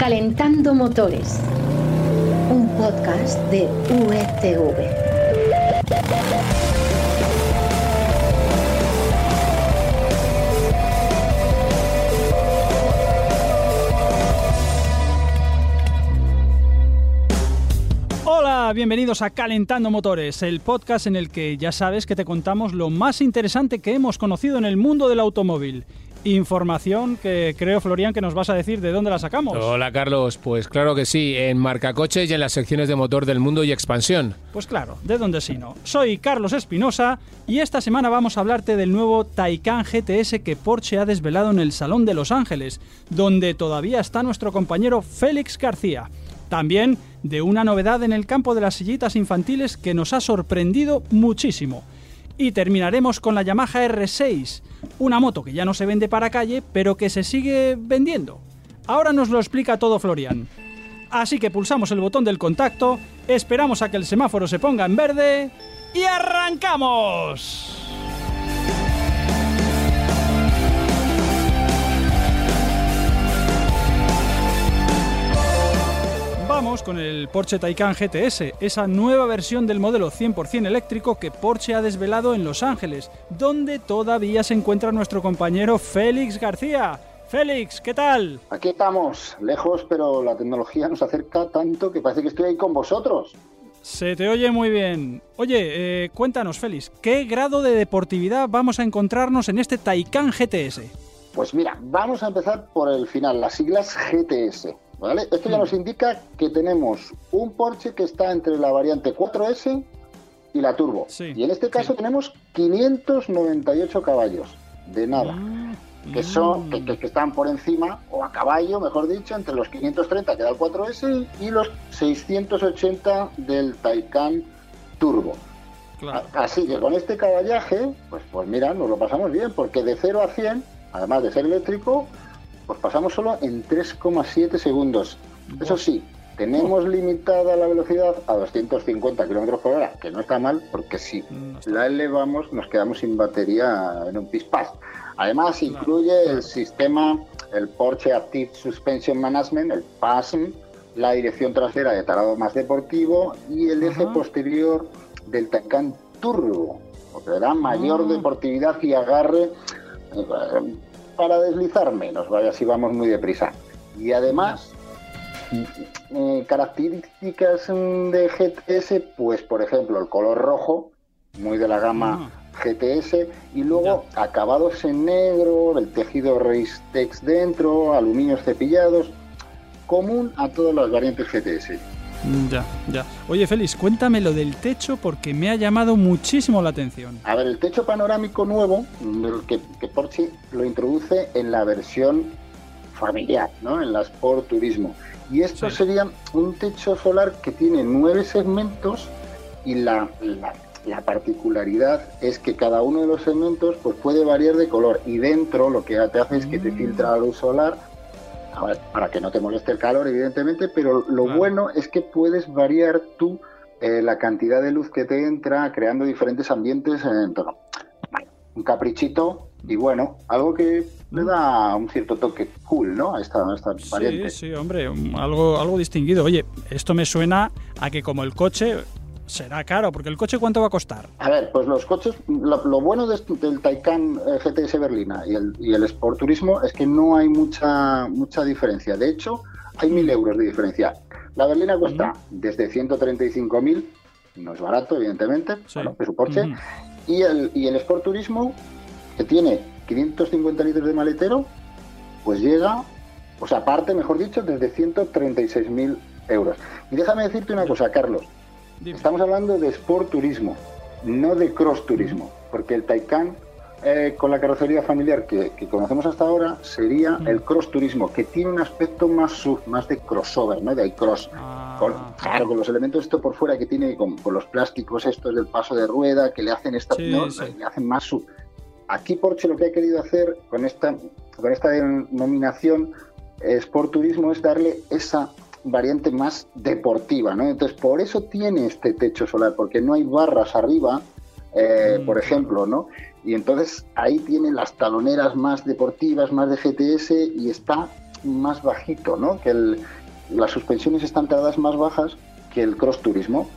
Calentando Motores, un podcast de UETV. Hola, bienvenidos a Calentando Motores, el podcast en el que ya sabes que te contamos lo más interesante que hemos conocido en el mundo del automóvil. Información que creo, Florian, que nos vas a decir de dónde la sacamos. Hola Carlos, pues claro que sí, en Marcacoches y en las secciones de motor del mundo y expansión. Pues claro, de dónde si no. Soy Carlos Espinosa y esta semana vamos a hablarte del nuevo Taycan GTS que Porsche ha desvelado en el Salón de Los Ángeles, donde todavía está nuestro compañero Félix García. También de una novedad en el campo de las sillitas infantiles que nos ha sorprendido muchísimo. Y terminaremos con la Yamaha R6, una moto que ya no se vende para calle, pero que se sigue vendiendo. Ahora nos lo explica todo Florian. Así que pulsamos el botón del contacto, esperamos a que el semáforo se ponga en verde y arrancamos. Vamos con el Porsche Taycan GTS, esa nueva versión del modelo 100% eléctrico que Porsche ha desvelado en Los Ángeles, donde todavía se encuentra nuestro compañero Félix García. Félix, ¿qué tal? Aquí estamos, lejos, pero la tecnología nos acerca tanto que parece que estoy ahí con vosotros. Se te oye muy bien. Oye, eh, cuéntanos, Félix, ¿qué grado de deportividad vamos a encontrarnos en este Taycan GTS? Pues mira, vamos a empezar por el final, las siglas GTS. ¿Vale? Esto ya nos indica que tenemos un Porsche que está entre la variante 4S y la Turbo. Sí, y en este caso sí. tenemos 598 caballos, de nada. Ah, Que, son, que, que- están por encima, o a caballo, mejor dicho, entre los 530 que da el 4S y los 680 del Taycan Turbo. claro. Así que con este caballaje, pues, pues mira, nos lo pasamos bien, porque de 0 a 100, además de ser eléctrico, pues pasamos solo en 3,7 segundos. Eso sí, tenemos limitada la velocidad a 250 kilómetros por hora, que no está mal, porque si la elevamos nos quedamos sin batería en un pispás. Además, incluye el sistema, el Porsche Active Suspension Management, el PASM, la dirección trasera de tarado más deportivo y el eje Ajá. posterior del Taycan Turbo, lo que dará mayor Ah. deportividad y agarre eh, para deslizar menos, vaya si vamos muy deprisa. Y además, eh, características mm, de GTS, pues por ejemplo el color rojo, muy de la gama GTS, y luego acabados en negro, el tejido Racetex dentro, aluminios cepillados, común a todas las variantes GTS. Ya, ya. Oye, Félix, cuéntame lo del techo porque me ha llamado muchísimo la atención. A ver, el techo panorámico nuevo, que, que Porsche lo introduce en la versión familiar, ¿no? En la Sport Turismo. Y esto Sí. sería un techo solar que tiene nueve segmentos y la, la- la particularidad es que cada uno de los segmentos pues, puede variar de color y dentro lo que te hace es que te Mm. filtra la luz solar a ver, para que no te moleste el calor, evidentemente, pero lo Claro. bueno es que puedes variar tú eh, la cantidad de luz que te entra, creando diferentes ambientes en el entorno. Bueno, un caprichito y bueno, algo que le da un cierto toque cool, ¿no? A esta, a esta variante. Sí, sí, hombre, algo, algo distinguido. Oye, esto me suena a que como el coche será caro, porque el coche cuánto va a costar. A ver, pues los coches, lo, lo bueno de del Taycan eh, GTS Berlina y el, y el Sport Turismo es que no hay mucha, mucha diferencia. De hecho, hay mil euros de diferencia. La Berlina cuesta desde 135.000, no es barato, evidentemente, Sí. bueno, es un Porsche, y, el, y el Sport Turismo, que tiene 550 litros de maletero, pues llega, o sea, parte, mejor dicho, desde 136.000 euros. Y déjame decirte una cosa, Carlos. Dime. Estamos hablando de Sport Turismo, no de Cross Turismo, porque el Taycan eh, con la carrocería familiar que, que conocemos hasta ahora sería el Cross Turismo, que tiene un aspecto más sub, más de crossover, ¿no? De iCross. Ah, Con, claro, con los elementos esto por fuera que tiene, con, con los plásticos estos del paso de rueda, que le hacen esta, Sí, ¿no? sí. le hacen más sub. Aquí Porsche lo que ha querido hacer con esta, con esta denominación eh, Sport Turismo es darle esa variante más deportiva, ¿no? Entonces, por eso tiene este techo solar, porque no hay barras arriba, eh, Mm, por ejemplo, ¿no? Y entonces ahí tiene las taloneras más deportivas, más de GTS y está más bajito, ¿no? Que el, las suspensiones están trazadas más bajas que el cross turismo,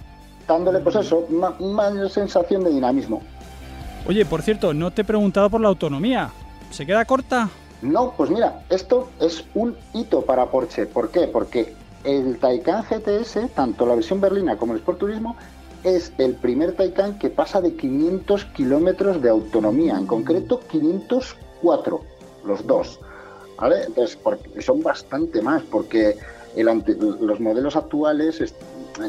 dándole pues eso, ma- más sensación de dinamismo. Oye, por cierto, no te he preguntado por la autonomía. ¿Se queda corta? No, pues mira, esto es un hito para Porsche. ¿Por qué? Porque el Taycan GTS, tanto la versión berlina como el Sport Turismo, es el primer Taycan que pasa de 500 kilómetros de autonomía, en concreto 504, los dos. ¿Vale? Entonces, porque son bastante más, porque el ante- los modelos actuales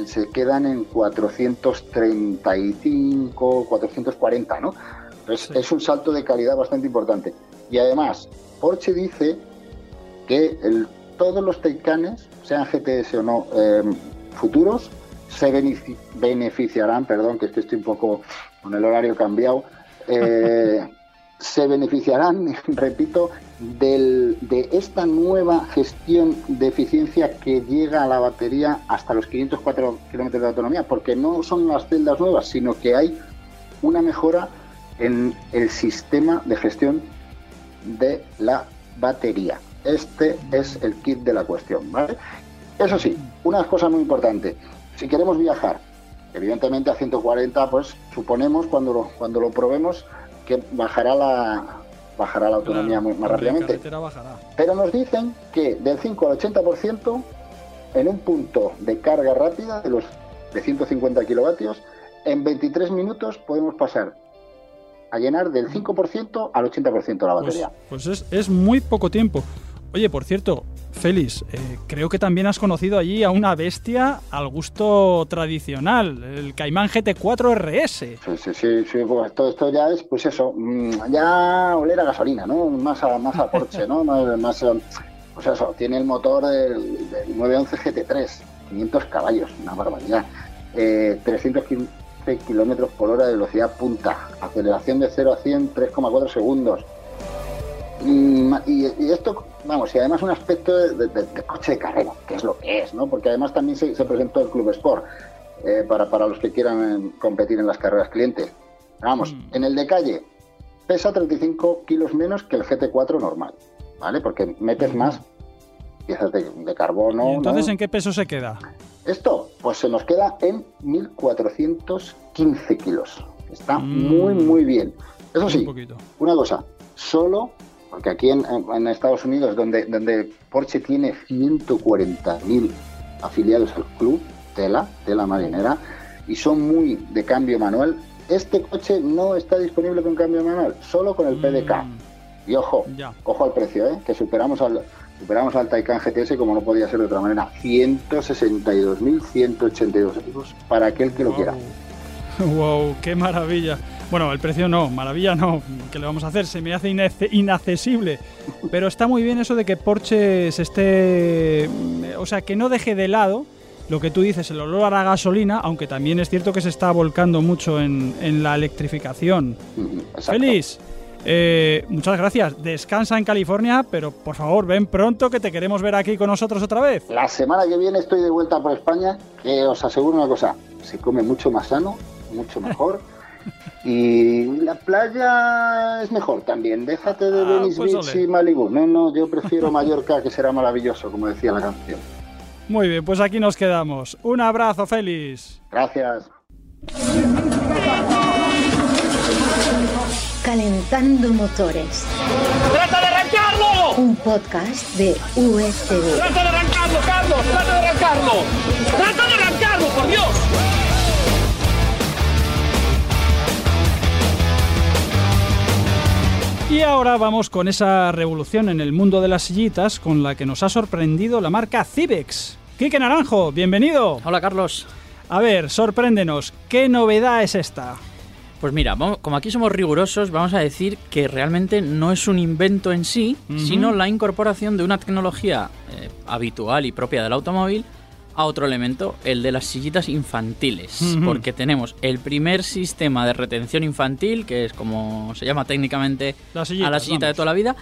se quedan en 435, 440, ¿no? Entonces, Sí. es un salto de calidad bastante importante. Y además, Porsche dice que el- todos los Taycanes, sean GTS o no, eh, futuros, se benefici- beneficiarán, perdón, que es que estoy un poco con el horario cambiado, eh, se beneficiarán, repito, del- de esta nueva gestión de eficiencia que llega a la batería hasta los 504 kilómetros de autonomía, porque no son las celdas nuevas, sino que hay una mejora en el sistema de gestión de la batería. Este es el kit de la cuestión, ¿vale? Eso sí, una cosa muy importante. Si queremos viajar, evidentemente a 140, pues suponemos cuando lo, cuando lo probemos que bajará la bajará la autonomía Claro, muy- más rápidamente. bajará. Pero nos dicen que del 5 al 80% en un punto de carga rápida de los de 150 kilovatios, en 23 minutos podemos pasar a llenar del 5% al 80% la Pues, batería. pues es, es muy poco tiempo. Oye, por cierto, Félix, eh, creo que también has conocido allí a una bestia al gusto tradicional, el Caimán GT4 RS. Sí, sí, sí, sí, pues todo esto ya es, pues eso, mm, ya oler a gasolina, ¿no? Más a, más a Porsche, ¿no? Más, más, eh, pues eso, tiene el motor del, del 911 GT3, 500 caballos, una barbaridad. Eh, 315 kilómetros por hora de velocidad punta, aceleración de 0 a 100, 3,4 segundos. Mm, Y, y esto, vamos, y además un aspecto de, de- de coche de carrera, que es lo que es, ¿no? Porque además también se, se presentó el Club Sport eh, para, para los que quieran eh, competir en las carreras clientes. Vamos, Mm. en el de calle pesa 35 kilos menos que el GT4 normal, ¿vale? Porque metes más piezas de, de carbono. ¿Y entonces ¿no? en qué peso se queda? Esto, pues se nos queda en 1415 kilos. Está Mm. muy, muy bien. Eso Un sí, poquito. una cosa, solo, porque aquí en, en Estados Unidos, donde, donde Porsche tiene 140.000 afiliados al club, tela, tela marinera, y son muy de cambio manual, este coche no está disponible con cambio manual, solo con el PDK. Mm, Y ojo, ya. ojo al precio, ¿eh? que superamos al, superamos al Taycan GTS como no podía ser de otra manera. 162.182 euros para aquel que lo quiera. Wow, qué maravilla. Bueno, el precio no, maravilla no. ¿Qué le vamos a hacer? Se me hace inaccesible. Pero está muy bien eso de que Porsche se esté. O sea, que no deje de lado lo que tú dices, el olor a la gasolina, aunque también es cierto que se está volcando mucho en, en la electrificación. Exacto. Feliz, eh, muchas gracias. Descansa en California, pero por favor ven pronto que te queremos ver aquí con nosotros otra vez. La semana que viene estoy de vuelta por España, que os aseguro una cosa, se come mucho más sano, mucho mejor. Y la playa es mejor también. Déjate de Ah, Venice pues Beach ole. y Malibu. No, no, yo prefiero Mallorca, que será maravilloso, como decía la canción. Muy bien, pues aquí nos quedamos. Un abrazo, Félix. Gracias. Calentando motores. ¡Trata de arrancarlo! Un podcast de USV. ¡Trata de arrancarlo, Carlos! ¡Trata de arrancarlo! ¡Trata ahora vamos con esa revolución en el mundo de las sillitas con la que nos ha sorprendido la marca Cibex. Quique Naranjo, bienvenido. Hola Carlos. A ver, sorpréndenos, ¿qué novedad es esta? Pues mira, vamos- como aquí somos rigurosos, vamos a decir que realmente no es un invento en sí, sino la incorporación de una tecnología eh, habitual y propia del automóvil a otro elemento, el de las sillitas infantiles. Porque tenemos el primer sistema de retención infantil, que es como se llama técnicamente Las sillitas, a la sillita de toda la vida,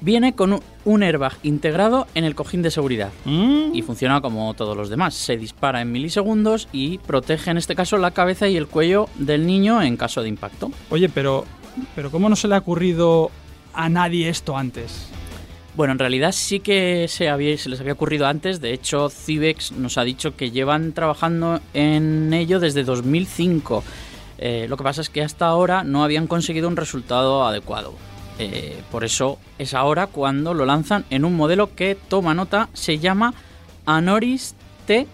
viene con un- un airbag integrado en el cojín de seguridad. ¿Mm? y funciona como todos los demás. Se dispara en milisegundos y protege en este caso la cabeza y el cuello del niño en caso de impacto. Oye, pero, pero ¿cómo no se le ha ocurrido a nadie esto antes? Bueno, en realidad sí que se, les había ocurrido antes. De hecho, Cibex nos ha dicho que llevan trabajando en ello desde 2005. Eh, lo que pasa es que hasta ahora no habían conseguido un resultado adecuado. Eh, por eso es ahora cuando lo lanzan en un modelo que, toma nota, se llama Anoris T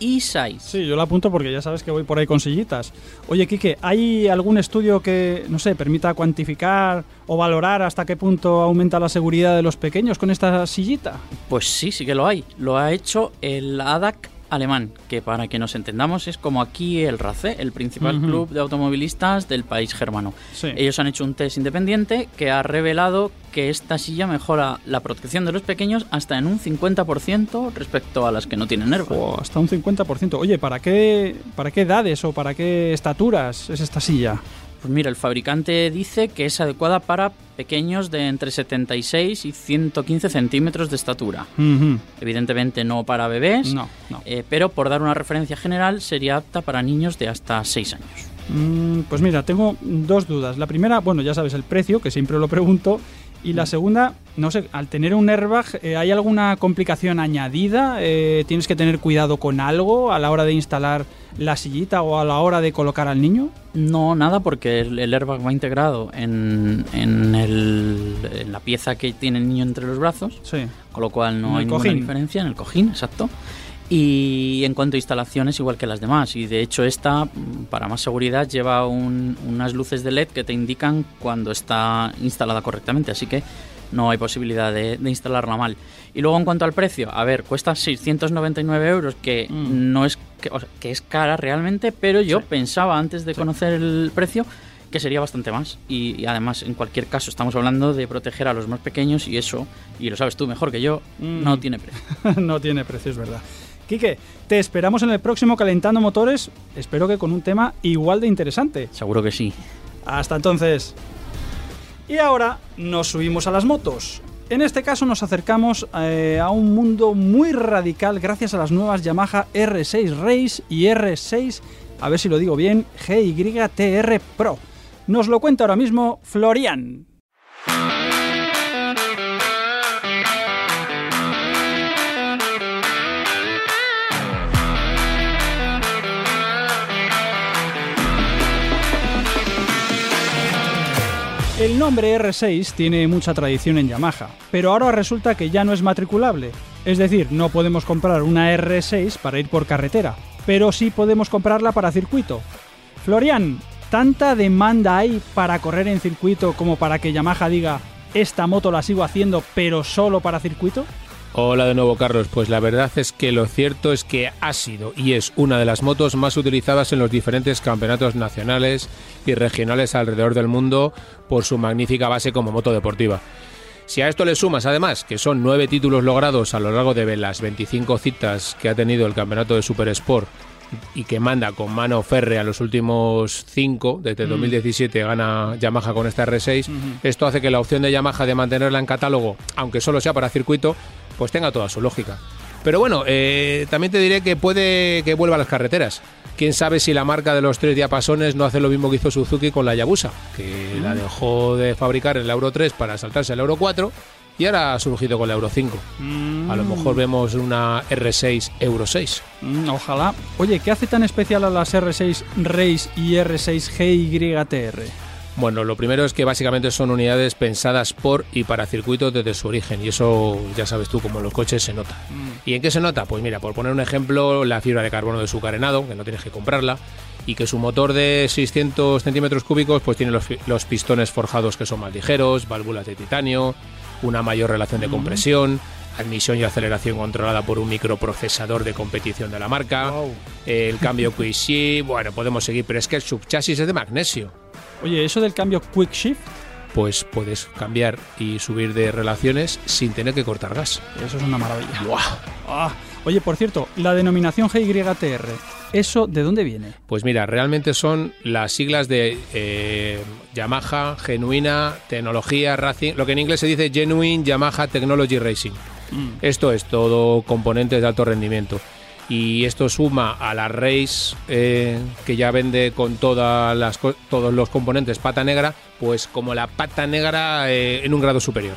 E-Size. Sí, yo lo apunto porque ya sabes que voy por ahí con sillitas. Oye, Quique, ¿hay algún estudio que, no sé, permita cuantificar o valorar hasta qué punto aumenta la seguridad de los pequeños con esta sillita? Pues sí, sí que lo hay. Lo ha hecho el ADAC alemán, que para que nos entendamos es como aquí el RACE, el principal club de automovilistas del país germano. Sí. Ellos han hecho un test independiente que ha revelado que esta silla mejora la protección de los pequeños hasta en un 50% respecto a las que no tienen airbag. O hasta un 50%. Oye, ¿para qué, ¿para qué edades o para qué estaturas es esta silla? Pues mira, el fabricante dice que es adecuada para pequeños de entre 76 y 115 centímetros de estatura. Evidentemente no para bebés, No, no. eh, pero por dar una referencia general sería apta para niños de hasta 6 años. Mm, pues mira, tengo dos dudas. La primera, bueno, ya sabes el precio, que siempre lo pregunto. Y la segunda, no sé, al tener un airbag, eh, ¿hay alguna complicación añadida? Eh, ¿Tienes que tener cuidado con algo a la hora de instalar la sillita o a la hora de colocar al niño? No, nada, porque el, airbag va integrado en, en el- en la pieza que tiene el niño entre los brazos, Sí. con lo cual no hay ninguna diferencia en el cojín, exacto. Y en cuanto a instalaciones, igual que las demás. Y de hecho, esta, mm, para más seguridad, lleva un- unas luces de LED que te indican cuando está instalada correctamente. Así que no hay posibilidad de, de instalarla mal. Y luego, en cuanto al precio, a ver, cuesta 699 euros, que Mm. no es que, o sea, que es cara realmente, pero yo Sí. pensaba antes de conocer el precio que sería bastante más. Y, y además, en cualquier caso, estamos hablando de proteger a los más pequeños y eso, y lo sabes tú mejor que yo, Mm. no tiene precio. no tiene precio, es verdad. Quique, te esperamos en el próximo Calentando Motores. Espero que con un tema igual de interesante. Seguro que sí. Hasta entonces. Y ahora nos subimos a las motos. En este caso nos acercamos eh, a un mundo muy radical gracias a las nuevas Yamaha R6 Race y R6, a ver si lo digo bien, GYTR Pro. Nos lo cuenta ahora mismo Florian. El nombre R6 tiene mucha tradición en Yamaha, pero ahora resulta que ya no es matriculable. Es decir, no podemos comprar una R6 para ir por carretera, pero sí podemos comprarla para circuito. Florian, ¿tanta demanda hay para correr en circuito como para que Yamaha diga esta moto la sigo haciendo pero solo para circuito? Hola de nuevo, Carlos. Pues la verdad es que lo cierto es que ha sido y es una de las motos más utilizadas en los diferentes campeonatos nacionales y regionales alrededor del mundo por su magnífica base como moto deportiva. Si a esto le sumas además que son nueve títulos logrados a lo largo de las 25 citas que ha tenido el campeonato de Super Sport y que manda con mano férrea los últimos cinco, desde 2017 gana Yamaha con esta R6, esto hace que la opción de Yamaha de mantenerla en catálogo, aunque solo sea para circuito, pues tenga toda su lógica. Pero bueno, eh, también te diré que puede que vuelva a las carreteras. Quién sabe si la marca de los tres diapasones no hace lo mismo que hizo Suzuki con la Yabusa, que la dejó de fabricar en el Euro 3 para saltarse al Euro 4 y ahora ha surgido con la Euro 5. A lo mejor vemos una R6 Euro 6. Mm, ojalá. Oye, ¿qué hace tan especial a las R6 Race y R6 GYTR? Bueno, lo primero es que básicamente son unidades pensadas por y para circuitos desde su origen y eso ya sabes tú como en los coches se nota. ¿Y en qué se nota? Pues mira, por poner un ejemplo, la fibra de carbono de su carenado, que no tienes que comprarla, y que su motor de 600 centímetros cúbicos pues tiene los, pistones forjados que son más ligeros, válvulas de titanio, una mayor relación de compresión, admisión y aceleración controlada por un microprocesador de competición de la marca, Wow. el cambio Shift, bueno, podemos seguir, pero es que el subchasis es de magnesio Oye, eso del cambio Quick Shift, pues puedes cambiar y subir de relaciones sin tener que cortar gas. eso es una maravilla. Ah, oye, por cierto, la denominación GYTR, ¿eso de dónde viene? Pues mira, realmente son las siglas de eh, Yamaha, Genuina, Tecnología, Racing, lo que en inglés se dice Genuine Yamaha Technology Racing. Esto es todo componentes de alto rendimiento. Y esto suma a la Race eh, que ya vende con todas las, todos los componentes pata negra, pues como la pata negra eh, en un grado superior.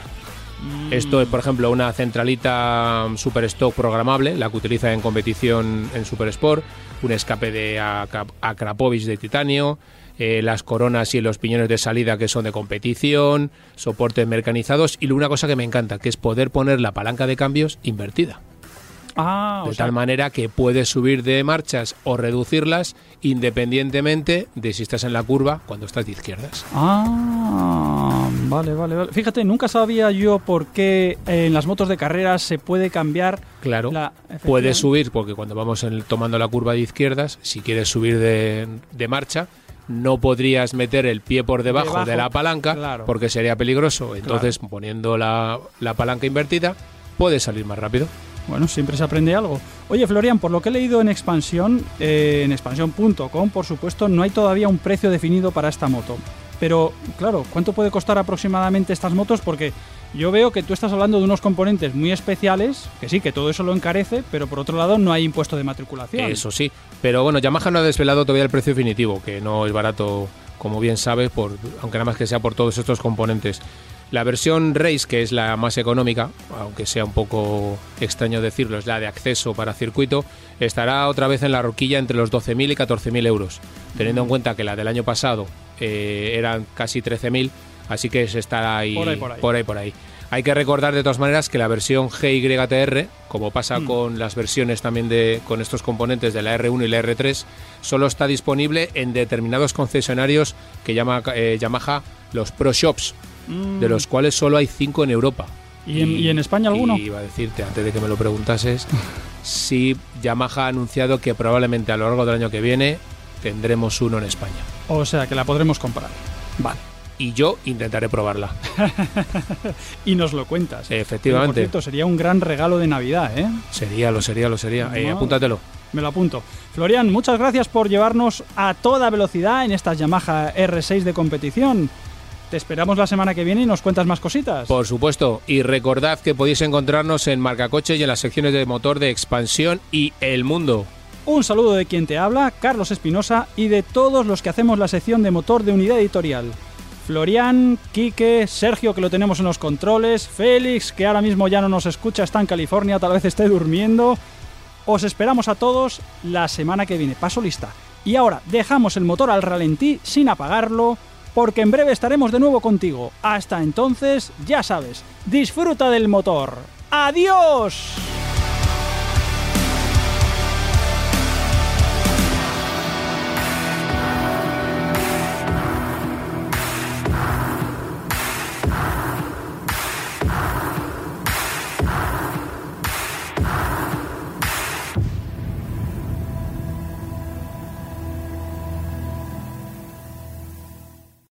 Esto es, por ejemplo, una centralita Super Stock programable, la que utiliza en competición en Super Sport, un escape de Akrapovic de titanio, eh, las coronas y los piñones de salida que son de competición, soportes mecanizados y una cosa que me encanta, que es poder poner la palanca de cambios invertida. Ah, de o sea, tal manera que puedes subir de marchas o reducirlas independientemente de si estás en la curva cuando estás de izquierdas. Ah, vale, vale, vale. Fíjate, nunca sabía yo por qué en las motos de carreras se puede cambiar Claro, la... puedes subir porque cuando vamos en- tomando la curva de izquierdas, si quieres subir de, de marcha, no podrías meter el pie por debajo, Debajo, de la palanca claro. porque sería peligroso. Entonces, poniendo la, la palanca invertida, puedes salir más rápido. Bueno, siempre se aprende algo. Oye, Florian, por lo que he leído en expansión, eh, en expansión.com, por supuesto, no hay todavía un precio definido para esta moto. Pero, claro, ¿cuánto puede costar aproximadamente estas motos? Porque yo veo que tú estás hablando de unos componentes muy especiales, que sí, que todo eso lo encarece, pero por otro lado no hay impuesto de matriculación. Eso sí. Pero bueno, Yamaha no ha desvelado todavía el precio definitivo, que no es barato, como bien sabes, por, aunque nada más que sea por todos estos componentes. La versión Race, que es la más económica, aunque sea un poco extraño decirlo, es la de acceso para circuito, estará otra vez en la roquilla entre los 12.000 y 14.000 euros, teniendo en cuenta que la del año pasado eh, eran casi 13.000, así que se estará ahí Por ahí, por ahí. por ahí, por ahí. Hay que recordar de todas maneras que la versión GYTR, como pasa Mm. con las versiones también de con estos componentes de la R1 y la R3, solo está disponible en determinados concesionarios que llama eh, Yamaha los Pro Shops, Mm, de los cuales solo hay cinco en Europa. ¿Y en, y en España alguno? Iba a decirte, antes de que me lo preguntases, si Yamaha ha anunciado que probablemente a lo largo del año que viene tendremos uno en España. O sea, que la podremos comprar. Vale. Y yo intentaré probarla. Y nos lo cuentas. Pero, por Efectivamente. cierto, sería un gran regalo de Navidad, ¿eh? Sería, lo sería, lo sería. Eh, apúntatelo. Me lo apunto. Florian, muchas gracias por llevarnos a toda velocidad en estas Yamaha R6 de competición. Te esperamos la semana que viene y nos cuentas más cositas. Por supuesto. Y recordad que podéis encontrarnos en Marcacoche y en las secciones de motor de expansión y el mundo. Un saludo de quien te habla, Carlos Espinosa, y de todos los que hacemos la sección de motor de unidad editorial. Florian, Quique, Sergio, que lo tenemos en los controles, Félix, que ahora mismo ya no nos escucha, está en California, tal vez esté durmiendo. Os esperamos a todos la semana que viene. Paso lista. Y ahora dejamos el motor al ralentí sin apagarlo, porque en breve estaremos de nuevo contigo. Hasta entonces, ya sabes, disfruta del motor. ¡Adiós!